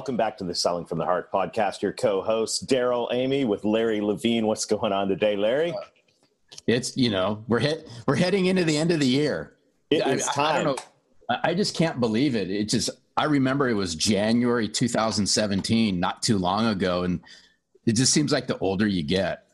Welcome back to the Selling from the Heart podcast. Your co-host Darrell Amy with Larry Levine. What's going on today, Larry? It's you know we're hit we're heading into the end of the year. It is I, time. I, don't know. I just can't believe it. It just I remember it was January 2017, not too long ago, and it just seems like the older you get,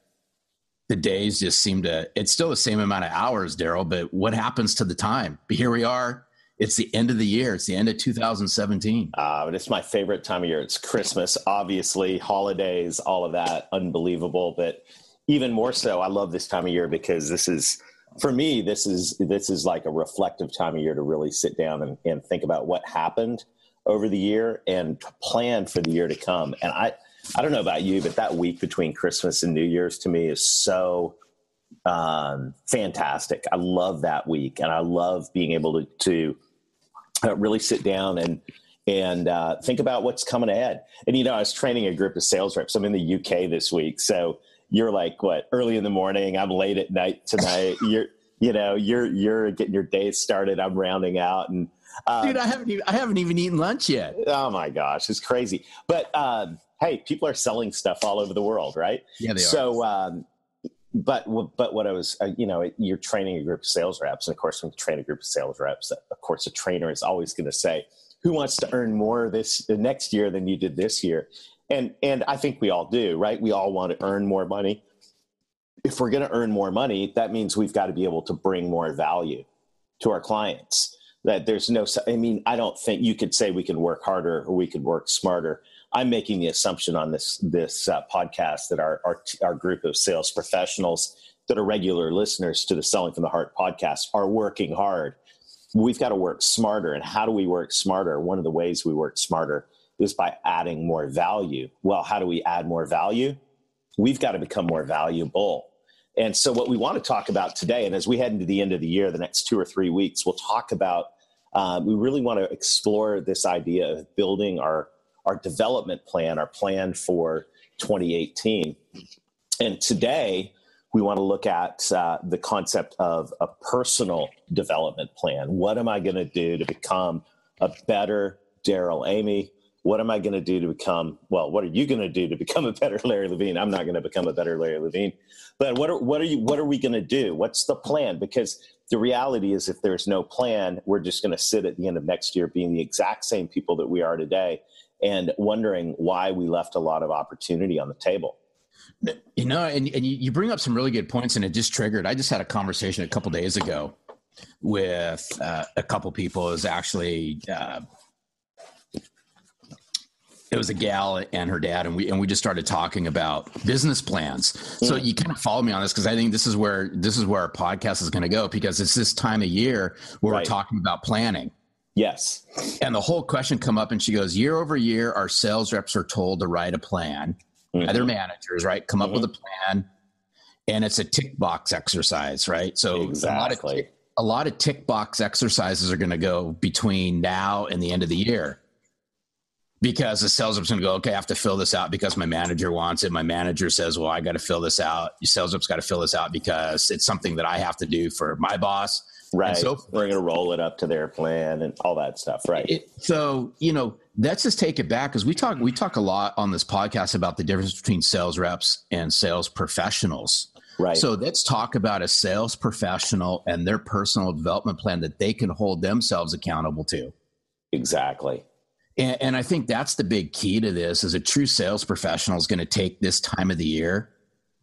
the days just seem to. It's still the same amount of hours, Darrell, but what happens to the time? But here we are. It's the end of the year. It's the end of 2017. Uh, but it's my favorite time of year. It's Christmas, obviously, holidays, all of that, unbelievable. But even more so, I love this time of year because this is, for me, this is this is like a reflective time of year to really sit down and, and think about what happened over the year and plan for the year to come. And I, I don't know about you, but that week between Christmas and New Year's to me is so um, fantastic. I love that week, and I love being able to to uh, really sit down and and uh, think about what's coming ahead. And you know, I was training a group of sales reps. I'm in the UK this week, so you're like what early in the morning. I'm late at night tonight. you're you know you're you're getting your day started. I'm rounding out and. Um, Dude, I haven't even, I haven't even eaten lunch yet. Oh my gosh, it's crazy. But um, hey, people are selling stuff all over the world, right? Yeah, they so, are. Um, but but what I was, uh, you know, you're training a group of sales reps, and of course, when you train a group of sales reps, of course, a trainer is always going to say, "Who wants to earn more this the next year than you did this year?" And and I think we all do, right? We all want to earn more money. If we're going to earn more money, that means we've got to be able to bring more value to our clients. That there's no, I mean, I don't think you could say we can work harder or we could work smarter. I'm making the assumption on this this uh, podcast that our, our our group of sales professionals that are regular listeners to the Selling from the Heart podcast are working hard. We've got to work smarter, and how do we work smarter? One of the ways we work smarter is by adding more value. Well, how do we add more value? We've got to become more valuable. And so, what we want to talk about today, and as we head into the end of the year, the next two or three weeks, we'll talk about. Uh, we really want to explore this idea of building our our development plan, our plan for 2018. And today, we want to look at uh, the concept of a personal development plan. What am I going to do to become a better Darrell Amy? What am I going to do to become, well, what are you going to do to become a better Larry Levine? I'm not going to become a better Larry Levine. But what are, what are you, what are we going to do? What's the plan? Because the reality is if there's no plan, we're just going to sit at the end of next year being the exact same people that we are today and wondering why we left a lot of opportunity on the table. You know, and, and you bring up some really good points, and it just triggered. I just had a conversation a couple days ago with uh, a couple people. It was actually uh, it was a gal and her dad, and we and we just started talking about business plans. Mm. So you kind of follow me on this because I think this is where this is where our podcast is going to go because it's this time of year where right. we're talking about planning. Yes. And the whole question come up and she goes, year over year, our sales reps are told to write a plan mm-hmm. by their managers, right? Come mm-hmm. up with a plan. And it's a tick box exercise, right? So exactly. a lot of tick, a lot of tick box exercises are going to go between now and the end of the year because the sales rep's going to go, okay, I have to fill this out because my manager wants it. My manager says, well, I got to fill this out. Your sales rep's got to fill this out because it's something that I have to do for my boss right. so we're going to roll it up to their plan and all that stuff. Right. It, so you know let's just take it back because we talk we talk a lot on this podcast about the difference between sales reps and sales professionals. Right. So let's talk about a sales professional and their personal development plan that they can hold themselves accountable to. Exactly. And, and i think that's the big key to this is a true sales professional is going to take this time of the year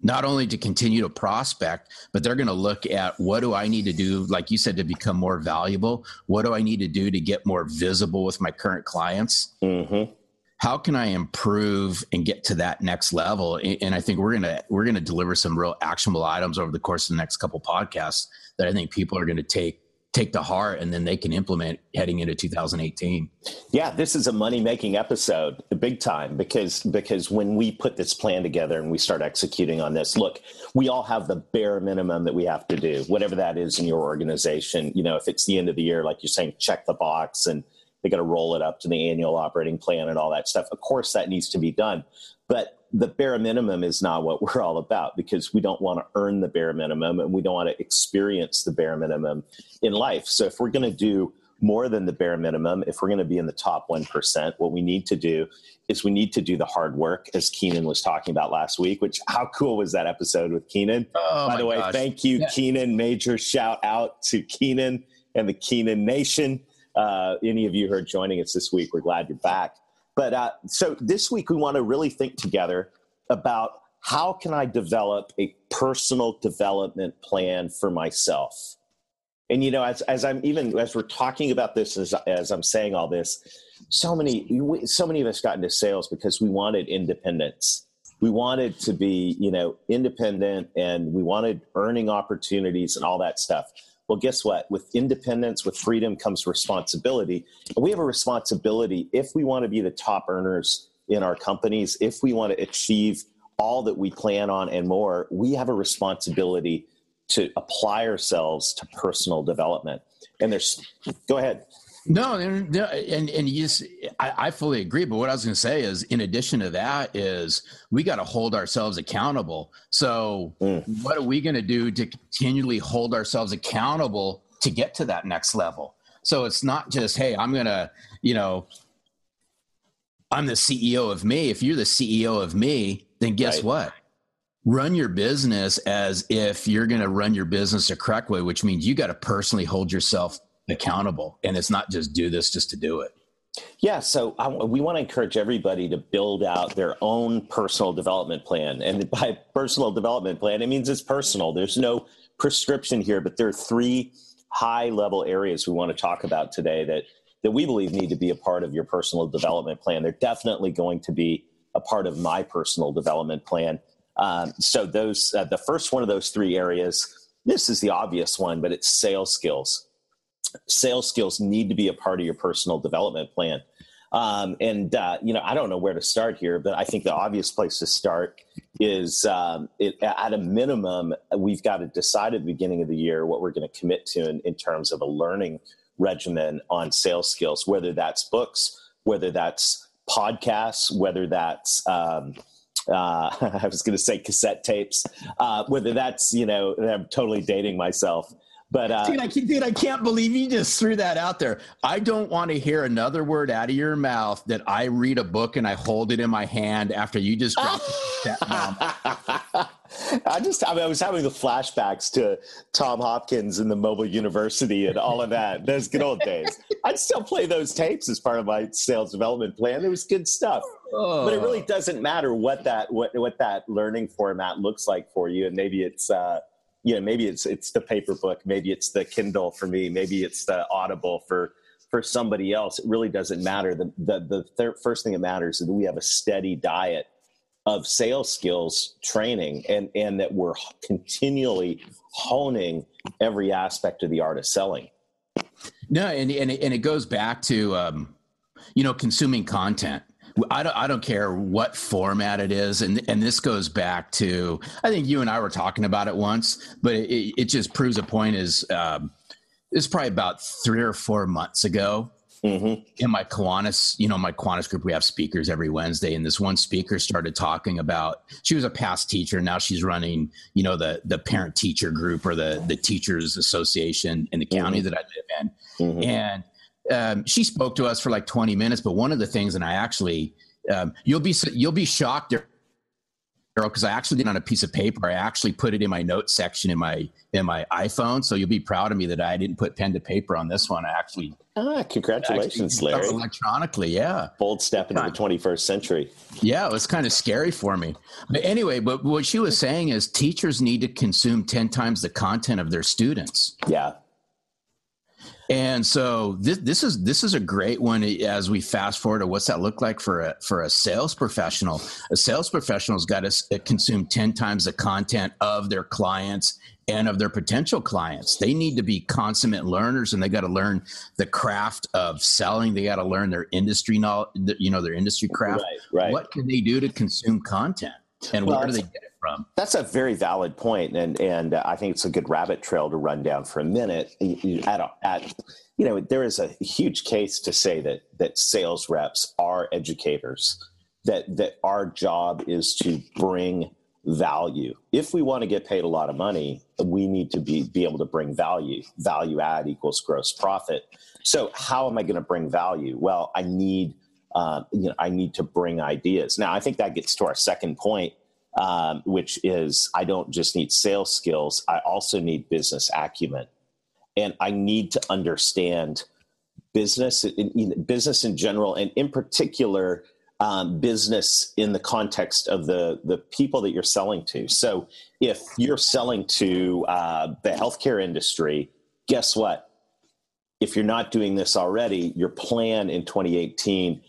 not only to continue to prospect, but they're going to look at what do I need to do, like you said, to become more valuable? What do I need to do to get more visible with my current clients? Mm-hmm. How can I improve and get to that next level? And I think we're gonna we're gonna deliver some real actionable items over the course of the next couple podcasts that I think people are going to take take to heart and then they can implement heading into 2018 yeah this is a money making episode big time because because when we put this plan together and we start executing on this look we all have the bare minimum that we have to do whatever that is in your organization. You know if it's the end of the year like you're saying check the box and they got to roll it up to the annual operating plan and all that stuff of course that needs to be done but the bare minimum is not what we're all about because we don't want to earn the bare minimum and we don't want to experience the bare minimum in life. So if we're going to do more than the bare minimum, if we're going to be in the top 1%, what we need to do is we need to do the hard work, as Keenan was talking about last week, which how cool was that episode with Keenan? Oh, By the way, gosh. thank you, yeah. Keenan. Major shout out to Keenan and the Keenan Nation. Uh, any of you who are joining us this week, we're glad you're back. But uh, so this week we want to really think together about how can I develop a personal development plan for myself. And you know, as as I'm even as we're talking about this, as as I'm saying all this, so many so many of us got into sales because we wanted independence. We wanted to be, you know, independent, and we wanted earning opportunities and all that stuff. Well, guess what? With independence, with freedom comes responsibility. And we have a responsibility if we want to be the top earners in our companies, if we want to achieve all that we plan on and more, we have a responsibility to apply ourselves to personal development. And there's, go ahead. No, and and, and you just, I, I fully agree. But what I was going to say is, in addition to that, is we got to hold ourselves accountable. So, mm. what are we going to do to continually hold ourselves accountable to get to that next level? So it's not just, hey, I'm going to, you know, I'm the CEO of me. If you're the CEO of me, then guess right. what? Run your business as if you're going to run your business the correct way, which means you got to personally hold yourself accountable. And it's not just do this just to do it. Yeah so I, we want to encourage everybody to build out their own personal development plan. And by personal development plan it means it's personal. There's no prescription here but there are three high level areas we want to talk about today that that we believe need to be a part of your personal development plan. They're definitely going to be a part of my personal development plan. Um, so those uh, the first one of those three areas this is the obvious one but it's sales skills sales skills need to be a part of your personal development plan. Um, and uh, you know, I don't know where to start here, but I think the obvious place to start is um, it, at a minimum, we've got to decide at the beginning of the year what we're going to commit to in, in terms of a learning regimen on sales skills, whether that's books, whether that's podcasts, whether that's um, uh, I was going to say cassette tapes, uh, whether that's you know I'm totally dating myself, but uh, dude, I can't, dude, I can't believe you just threw that out there. I don't want to hear another word out of your mouth that I read a book and I hold it in my hand after you just dropped I just, I, mean, I was having the flashbacks to Tom Hopkins and the Mobile University and all of that. Those good old days. I'd still play those tapes as part of my sales development plan. It was good stuff. Oh. But it really doesn't matter what that what what that learning format looks like for you, and maybe it's. Uh, you know maybe it's it's the paper book maybe it's the kindle for me maybe it's the audible for for somebody else. It really doesn't matter. The the, the thir- first thing that matters is that we have a steady diet of sales skills training and and that we're continually honing every aspect of the art of selling. No and and it, and it goes back to um, you know consuming content I don't, I don't care what format it is. And, and this goes back to, I think you and I were talking about it once, but it, it just proves a point is, um, it's probably about three or four months ago mm-hmm. in my Kiwanis, you know, my Kiwanis group, we have speakers every Wednesday. And this one speaker started talking about, she was a past teacher. Now she's running, you know, the, the parent teacher group or the, the teachers association in the county mm-hmm. that I live in. Mm-hmm. And um, she spoke to us for like 20 minutes, but one of the things, and I actually, um, you'll be you'll be shocked, because I actually did on a piece of paper. I actually put it in my notes section in my in my iPhone. So you'll be proud of me that I didn't put pen to paper on this one. I actually ah, congratulations, actually Larry! Electronically, yeah, bold step into the 21st century. Yeah, it was kind of scary for me. But anyway, but what she was saying is teachers need to consume 10 times the content of their students. Yeah And so this this is this is a great one as we fast forward to what's that look like for a for a sales professional. A sales professional's got to uh, consume ten times the content of their clients and of their potential clients. They need to be consummate learners, and they got to learn the craft of selling. They got to learn their industry knowledge, you know, their industry craft. Right, right. What can they do to consume content, and well, where do they get it from? That's a very valid point, and and uh, I think it's a good rabbit trail to run down for a minute. At, at you know, there is a huge case to say that that sales reps are educators. That that our job is to bring value. If we want to get paid a lot of money, we need to be, be able to bring value. Value add equals gross profit. So how am I going to bring value? Well, I need uh, you know I need to bring ideas. Now I think that gets to our second point, um, which is I don't just need sales skills. I also need business acumen, and I need to understand business in, in business in general, and in particular um, business in the context of the the people that you're selling to. So if you're selling to uh, the healthcare industry, guess what? If you're not doing this already, your plan in 2018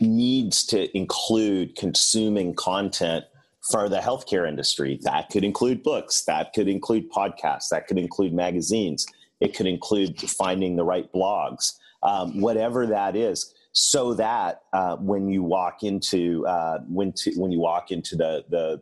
needs to include consuming content for the healthcare industry. That could include books, that could include podcasts, that could include magazines, it could include finding the right blogs, um, whatever that is so that uh, when you walk into uh, when to, when you walk into the the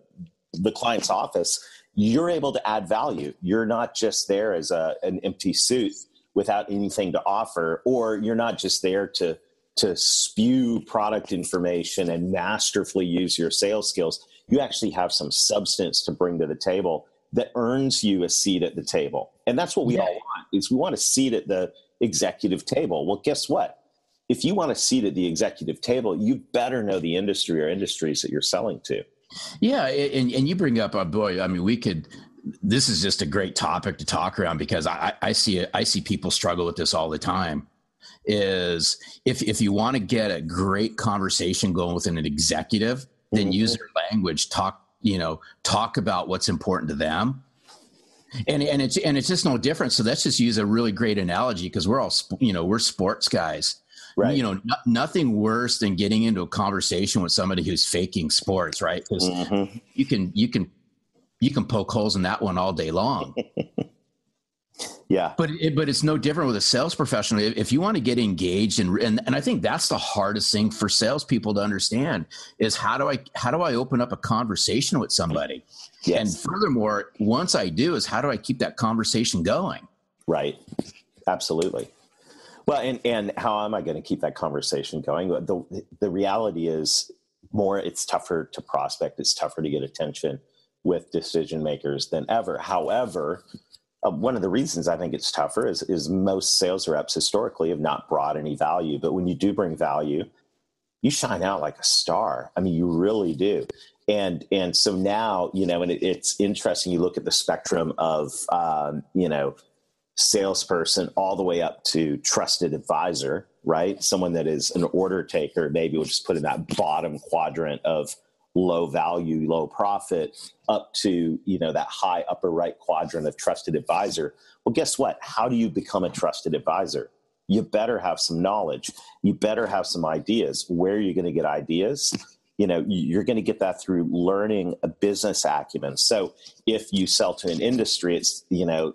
the client's office, you're able to add value. You're not just there as a, an empty suit without anything to offer, or you're not just there to to spew product information and masterfully use your sales skills. You actually have some substance to bring to the table that earns you a seat at the table, and that's what we yeah. all want. Is we want a seat at the executive table. Well, guess what? if you want a seat at the executive table, you better know the industry or industries that you're selling to. Yeah, and, and you bring up, uh, boy, I mean, we could. This is just a great topic to talk around because I, I see it. I see people struggle with this all the time. Is if if you want to get a great conversation going with an executive, then mm-hmm. use their language. Talk, you know, talk about what's important to them and and it's and it's just no different. So let's just use a really great analogy because we're all you know we're sports guys, right. you know, nothing worse than getting into a conversation with somebody who's faking sports, right? Because mm-hmm. you can you can you can poke holes in that one all day long. yeah, but it, but it's no different with a sales professional. If you want to get engaged and, and and I think that's the hardest thing for salespeople to understand is how do I how do I open up a conversation with somebody? Yes. And furthermore, once I do, is how do I keep that conversation going? Right. Absolutely. Well, and, and how am I going to keep that conversation going? The, the reality is more, it's tougher to prospect, it's tougher to get attention with decision makers than ever. However, uh, one of the reasons I think it's tougher is, is most sales reps historically have not brought any value. But when you do bring value, you shine out like a star. I mean, you really do. And and so now, you know, and it, it's interesting. You look at the spectrum of, um, you know, salesperson all the way up to trusted advisor, right? Someone that is an order taker, maybe we'll just put in that bottom quadrant of low value, low profit, up to you know that high upper right quadrant of trusted advisor. Well, guess what? How do you become a trusted advisor? You better have some knowledge. You better have some ideas. Where are you going to get ideas? You know, you're going to get that through learning a business acumen. So if you sell to an industry, it's you know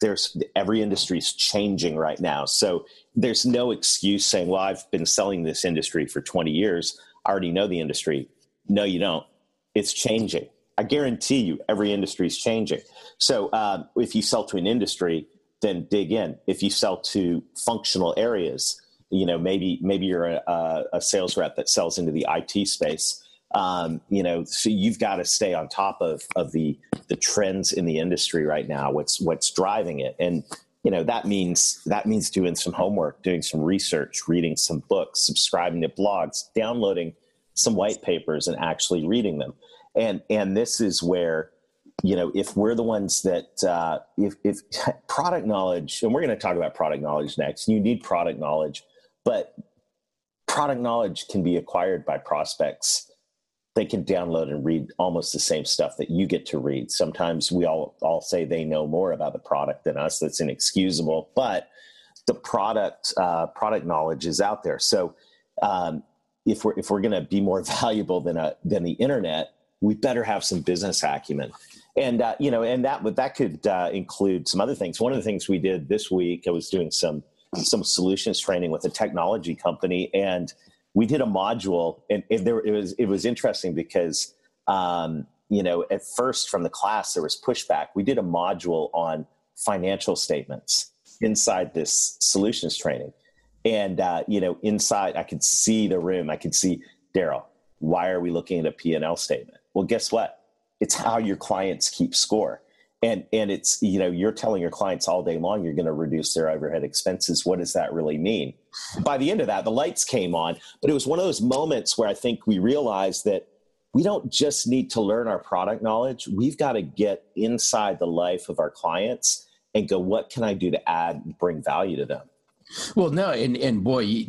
there's every industry is changing right now. So there's no excuse saying, well, I've been selling this industry for 20 years. I already know the industry. No, you don't. It's changing. I guarantee you every industry is changing. So uh, if you sell to an industry, then dig in. If you sell to functional areas, you know, maybe, maybe you're a, a sales rep that sells into the IT space um, you know, so you've got to stay on top of of the the trends in the industry right now. What's what's driving it, and you know that means that means doing some homework, doing some research, reading some books, subscribing to blogs, downloading some white papers, and actually reading them. And and this is where you know if we're the ones that uh, if if product knowledge, and we're going to talk about product knowledge next. You need product knowledge, but product knowledge can be acquired by prospects they can download and read almost the same stuff that you get to read. Sometimes we all all say they know more about the product than us. That's inexcusable, but the product uh, product knowledge is out there. So um, if we're if we're going to be more valuable than a than the internet, we better have some business acumen. And uh, you know, and that that could uh, include some other things. One of the things we did this week, I was doing some some solutions training with a technology company, and we did a module, and, and there it was it was interesting because um, you know at first from the class there was pushback. We did a module on financial statements inside this solutions training, and uh, you know inside I could see the room. I could see Darrell. Why are we looking at a P and L statement? Well, guess what? It's how your clients keep score. And, and it's, you know, you're telling your clients all day long you're going to reduce their overhead expenses. What does that really mean? By the end of that, the lights came on, but it was one of those moments where I think we realized that we don't just need to learn our product knowledge. We've got to get inside the life of our clients and go, what can I do to add bring value to them? Well, no, and and boy,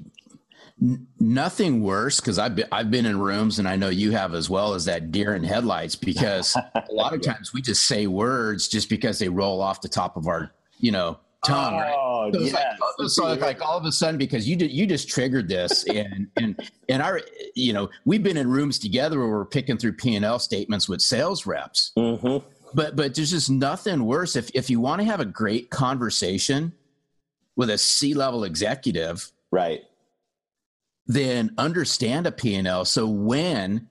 nothing worse because I've been I've been in rooms and I know you have as well as that deer in headlights because a lot of times we just say words just because they roll off the top of our you know tongue. Oh, right? So, yes. like, so like all of a sudden because you did you just triggered this and and and our you know we've been in rooms together where we're picking through P and L statements with sales reps. Mm-hmm. But but there's just nothing worse if if you want to have a great conversation with a C level executive, right? then understand a P&L. So when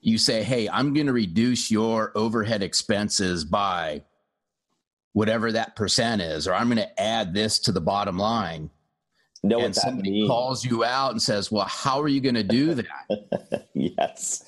you say, hey, I'm going to reduce your overhead expenses by whatever that percent is, or I'm going to add this to the bottom line. Know and somebody means. calls you out and says, well, how are you going to do that? yes.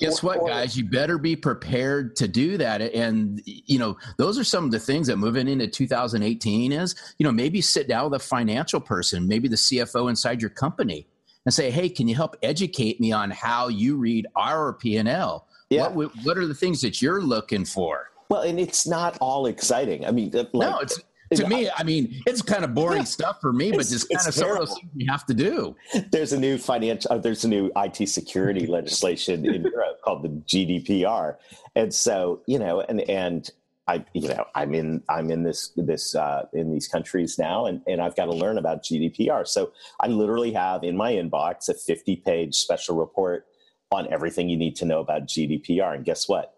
Guess what, guys? You better be prepared to do that. And, you know, those are some of the things that moving into 2018 is, you know, maybe sit down with a financial person, maybe the CFO inside your company and say, "Hey, can you help educate me on how you read our P and L? Yeah. What what are the things that you're looking for?" Well, and it's not all exciting. I mean, uh, like, no, it's to me, I mean, it's kind of boring yeah, stuff for me, but just kind of some of those things you have to do. There's a new financial, uh, there's a new IT security legislation in Europe called the GDPR, and so you know, and and I, you know, I'm in, I'm in this, this, uh, in these countries now, and, and I've got to learn about GDPR. So I literally have in my inbox a 50 page special report on everything you need to know about GDPR. And guess what?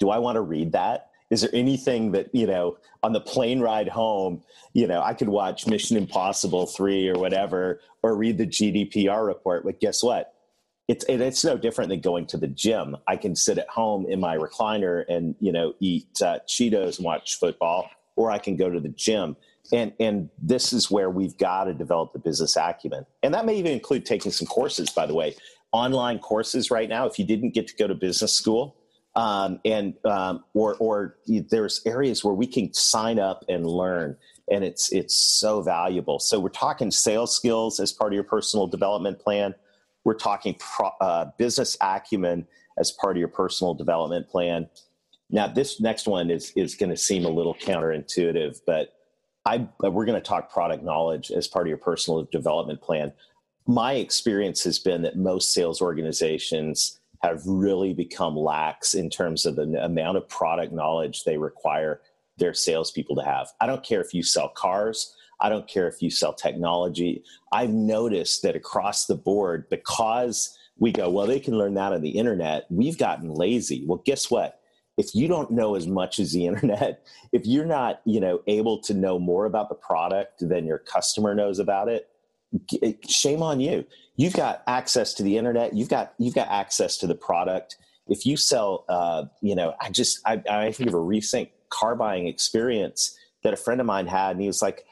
Do I want to read that? Is there anything that, you know, on the plane ride home, you know, I could watch Mission Impossible 3 or whatever, or read the GDPR report. But guess what? it's it's no different than going to the gym. I can sit at home in my recliner and you know eat uh, Cheetos and watch football, or I can go to the gym. And and this is where we've got to develop the business acumen, and that may even include taking some courses. By the way, online courses right now. If you didn't get to go to business school, um, and um, or or there's areas where we can sign up and learn and it's it's so valuable so we're talking sales skills as part of your personal development plan we're talking pro, uh, business acumen as part of your personal development plan. Now, this next one is is going to seem a little counterintuitive, but I we're going to talk product knowledge as part of your personal development plan. My experience has been that most sales organizations have really become lax in terms of the amount of product knowledge they require their salespeople to have. I don't care if you sell cars. I don't care if you sell technology. I've noticed that across the board, because we go, well, they can learn that on the internet, we've gotten lazy. Well, guess what? If you don't know as much as the internet, if you're not, you know, able to know more about the product than your customer knows about it, shame on you. You've got access to the internet. You've got you've got access to the product. If you sell, uh, you know, I just I, I think of a recent car buying experience that a friend of mine had, and he was like,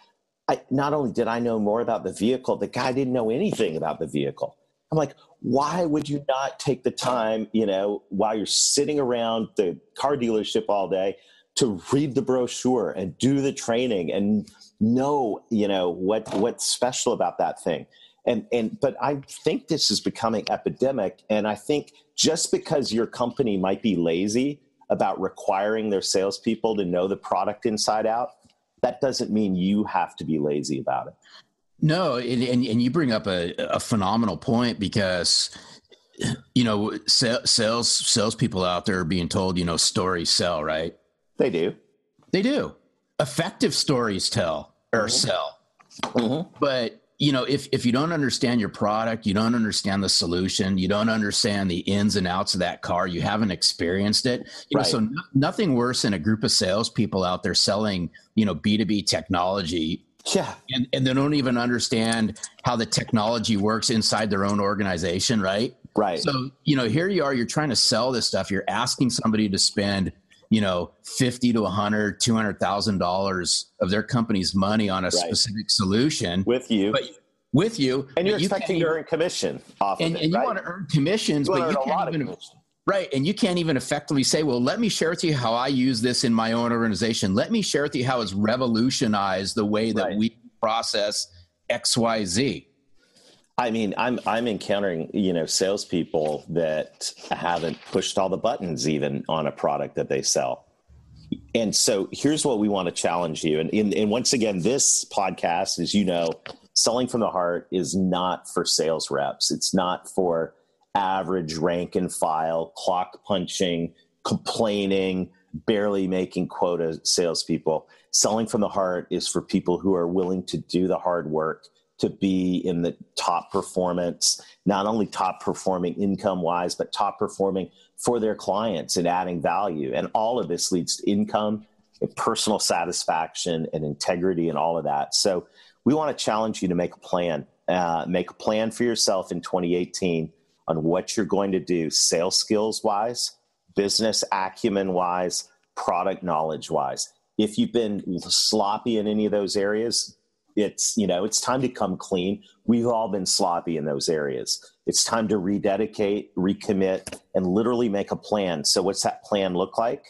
I, not only did I know more about the vehicle, the guy didn't know anything about the vehicle. I'm like, why would you not take the time, you know, while you're sitting around the car dealership all day to read the brochure and do the training and know, you know, what what's special about that thing? And and but I think this is becoming epidemic. And I think just because your company might be lazy about requiring their salespeople to know the product inside out, that doesn't mean you have to be lazy about it. No, and, and, and you bring up a, a phenomenal point because you know sales salespeople out there are being told you know stories sell right they do they do effective stories tell or mm-hmm. sell Mm-hmm. But you know, if if you don't understand your product, you don't understand the solution, you don't understand the ins and outs of that car, you haven't experienced it. You right. know, so n- nothing worse than a group of salespeople out there selling, you know, B two B technology. Yeah, and and they don't even understand how the technology works inside their own organization, right? Right. So you know, here you are, you're trying to sell this stuff. You're asking somebody to spend you know 50 to 100 200000 dollars of their company's money on a right. specific solution with you but, with you and you're expecting to earn commission off and, of it, and right? you want to earn commissions you but you can't even right and you can't even effectively say well let me share with you how i use this in my own organization let me share with you how it's revolutionized the way that right. we process xyz I mean, I'm I'm encountering you know salespeople that haven't pushed all the buttons even on a product that they sell. And so here's what we want to challenge you. And, and, and once again, this podcast, as you know, selling from the heart is not for sales reps. It's not for average rank and file, clock punching, complaining, barely making quota salespeople. Selling from the heart is for people who are willing to do the hard work to be in the top performance, not only top performing income wise, but top performing for their clients and adding value. And all of this leads to income and personal satisfaction and integrity and all of that. So we want to challenge you to make a plan, uh, make a plan for yourself in 2018 on what you're going to do sales skills wise, business acumen wise, product knowledge wise. If you've been sloppy in any of those areas, it's you know it's time to come clean. We've all been sloppy in those areas. It's time to rededicate recommit and literally make a plan. So what's that plan look like?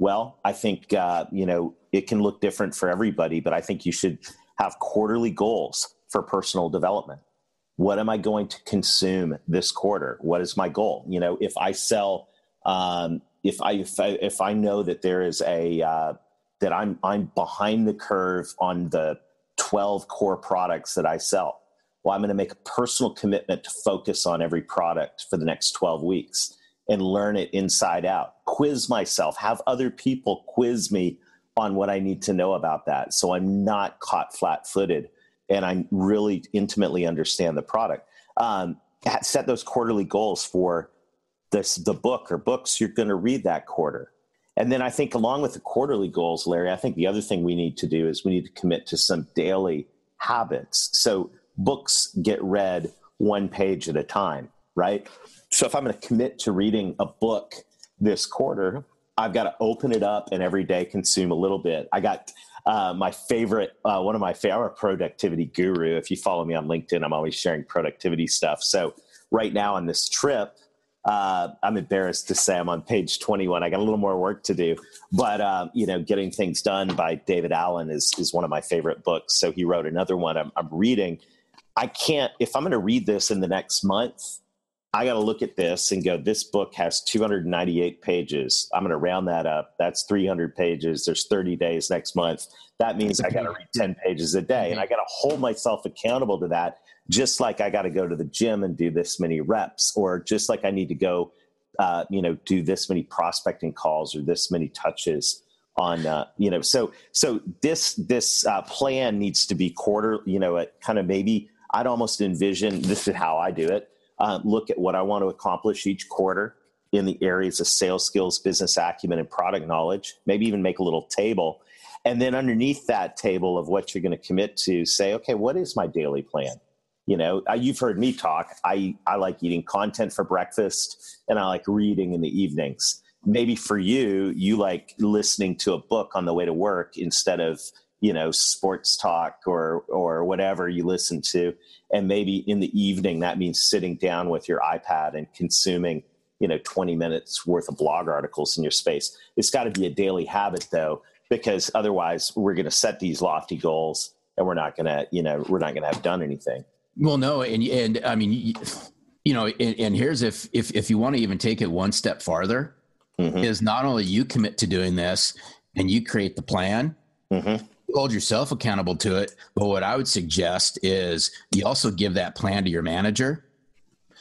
Well i think uh, you know it can look different for everybody but i think you should have quarterly goals for personal development. What am i going to consume this quarter? What is my goal? You know if i sell um, if I if I if I know that there is a uh, that I'm I'm behind the curve on the 12 core products that I sell. Well, I'm going to make a personal commitment to focus on every product for the next 12 weeks and learn it inside out. Quiz myself, have other people quiz me on what I need to know about that. So I'm not caught flat footed and I really intimately understand the product. Um, set those quarterly goals for this, the book or books you're going to read that quarter. And then I think, along with the quarterly goals, Larry, I think the other thing we need to do is we need to commit to some daily habits. So books get read one page at a time, right? So if I'm going to commit to reading a book this quarter, I've got to open it up and every day consume a little bit. I got uh, my favorite, uh, one of my favorite productivity guru. If you follow me on LinkedIn, I'm always sharing productivity stuff. So right now on this trip, uh, I'm embarrassed to say I'm on page 21. I got a little more work to do, but uh, you know, getting things done by David Allen is is one of my favorite books. So he wrote another one I'm, I'm reading. I can't if I'm going to read this in the next month. I got to look at this and go. This book has 298 pages. I'm going to round that up. That's 300 pages. There's 30 days next month. That means I got to read 10 pages a day, and I got to hold myself accountable to that just like I got to go to the gym and do this many reps, or just like I need to go, uh, you know, do this many prospecting calls or this many touches on, uh, you know, so so this this uh, plan needs to be quarter, you know, at kind of maybe I'd almost envision this is how I do it. Uh, look at what I want to accomplish each quarter in the areas of sales skills, business acumen, and product knowledge. Maybe even make a little table. And then underneath that table of what you're going to commit to, say, okay, what is my daily plan? You know you've heard me talk. I i like eating content for breakfast and i like reading in the evenings. Maybe for you you like listening to a book on the way to work instead of you know sports talk or or whatever you listen to. And maybe in the evening that means sitting down with your ipad and consuming you know 20 minutes worth of blog articles in your space. It's got to be a daily habit though because otherwise we're going to set these lofty goals and we're not going to you know we're not going to have done anything well, no, and and I mean, you know, and, and here's if if if you want to even take it one step farther, mm-hmm. is not only you commit to doing this and you create the plan, mm-hmm. hold yourself accountable to it. But what I would suggest is you also give that plan to your manager.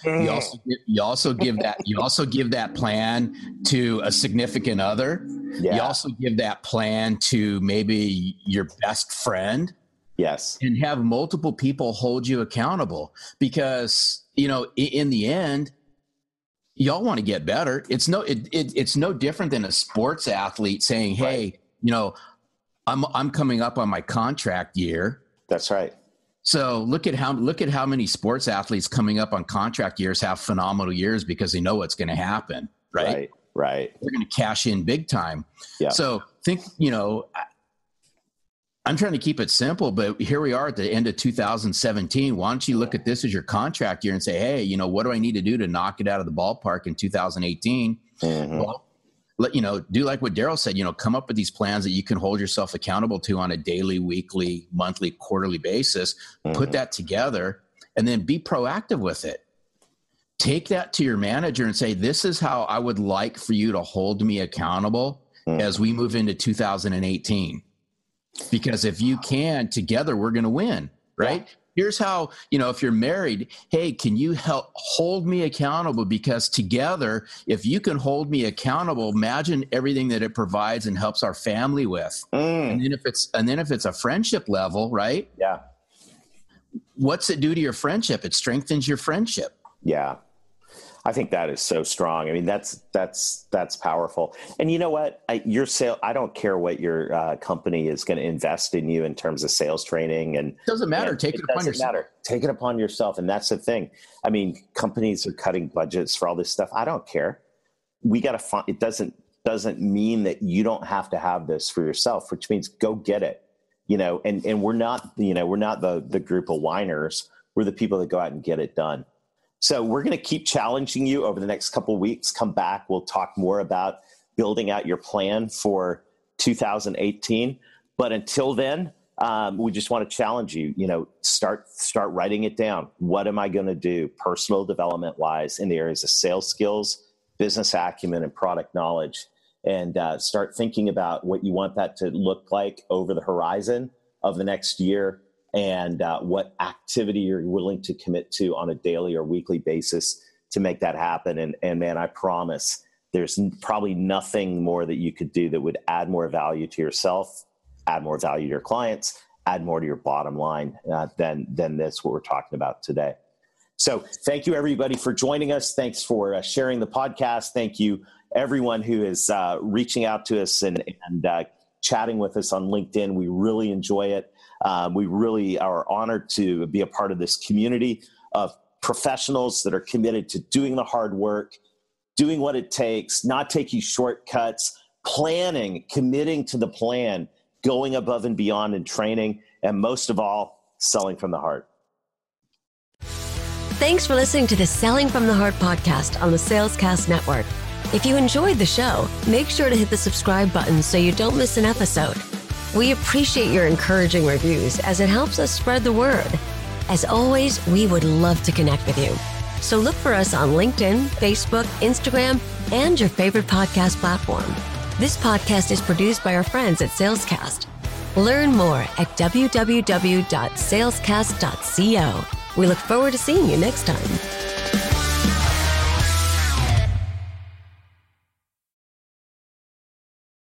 You also you also give that you also give that plan to a significant other. Yeah. You also give that plan to maybe your best friend Yes. And have multiple people hold you accountable because, you know, in the end, y'all want to get better. It's no it, it, it's no different than a sports athlete saying, "Hey, right. you know, I'm I'm coming up on my contract year." That's right. So look at how look at how many sports athletes coming up on contract years have phenomenal years because they know what's going to happen, right? Right. Right. They're going to cash in big time. Yeah. So think, you know, I'm trying to keep it simple, but here we are at the end of 2017. Why don't you look at this as your contract year and say, hey, you know, what do I need to do to knock it out of the ballpark in 2018? Mm-hmm. Well, let you know, do like what Darrell said, you know, come up with these plans that you can hold yourself accountable to on a daily, weekly, monthly, quarterly basis. Mm-hmm. Put that together and then be proactive with it. Take that to your manager and say, this is how I would like for you to hold me accountable mm-hmm. as we move into 2018 because if you can together we're going to win right? Yeah. here's how you know if you're married hey can you help hold me accountable? Because together if you can hold me accountable imagine everything that it provides and helps our family with. Mm. and then if it's and then if it's a friendship level right? Yeah. What's it do to your friendship? It strengthens your friendship. Yeah I think that is so strong. I mean, that's that's that's powerful. And you know what? I, your sale. I don't care what your uh, company is going to invest in you in terms of sales training. And it doesn't matter. Take it, it upon yourself. Matter. Take it upon yourself. And that's the thing. I mean, companies are cutting budgets for all this stuff. I don't care. We got to find. It doesn't doesn't mean that you don't have to have this for yourself, which means go get it. You know, and and we're not. You know, we're not the the group of whiners. We're the people that go out and get it done. So we're going to keep challenging you over the next couple weeks. Come back. We'll talk more about building out your plan for 2018. But until then, um, we just want to challenge you. You know, start start writing it down. What am I going to do, personal development wise, in the areas of sales skills, business acumen, and product knowledge, and uh, start thinking about what you want that to look like over the horizon of the next year and uh, what activity you're willing to commit to on a daily or weekly basis to make that happen. And, and man, I promise there's probably nothing more that you could do that would add more value to yourself, add more value to your clients, add more to your bottom line uh, than, than this, what we're talking about today. So thank you everybody for joining us. Thanks for uh, sharing the podcast. Thank you everyone who is uh, reaching out to us and, and uh, chatting with us on LinkedIn. We really enjoy it. Um, we really are honored to be a part of this community of professionals that are committed to doing the hard work, doing what it takes, not taking shortcuts, planning, committing to the plan, going above and beyond in training, and most of all, selling from the heart. Thanks for listening to the Selling from the Heart podcast on the Salescast Network. If you enjoyed the show, make sure to hit the subscribe button so you don't miss an episode. We appreciate your encouraging reviews as it helps us spread the word. As always, we would love to connect with you. So look for us on LinkedIn, Facebook, Instagram, and your favorite podcast platform. This podcast is produced by our friends at Salescast. Learn more at www.salescast.co. We look forward to seeing you next time.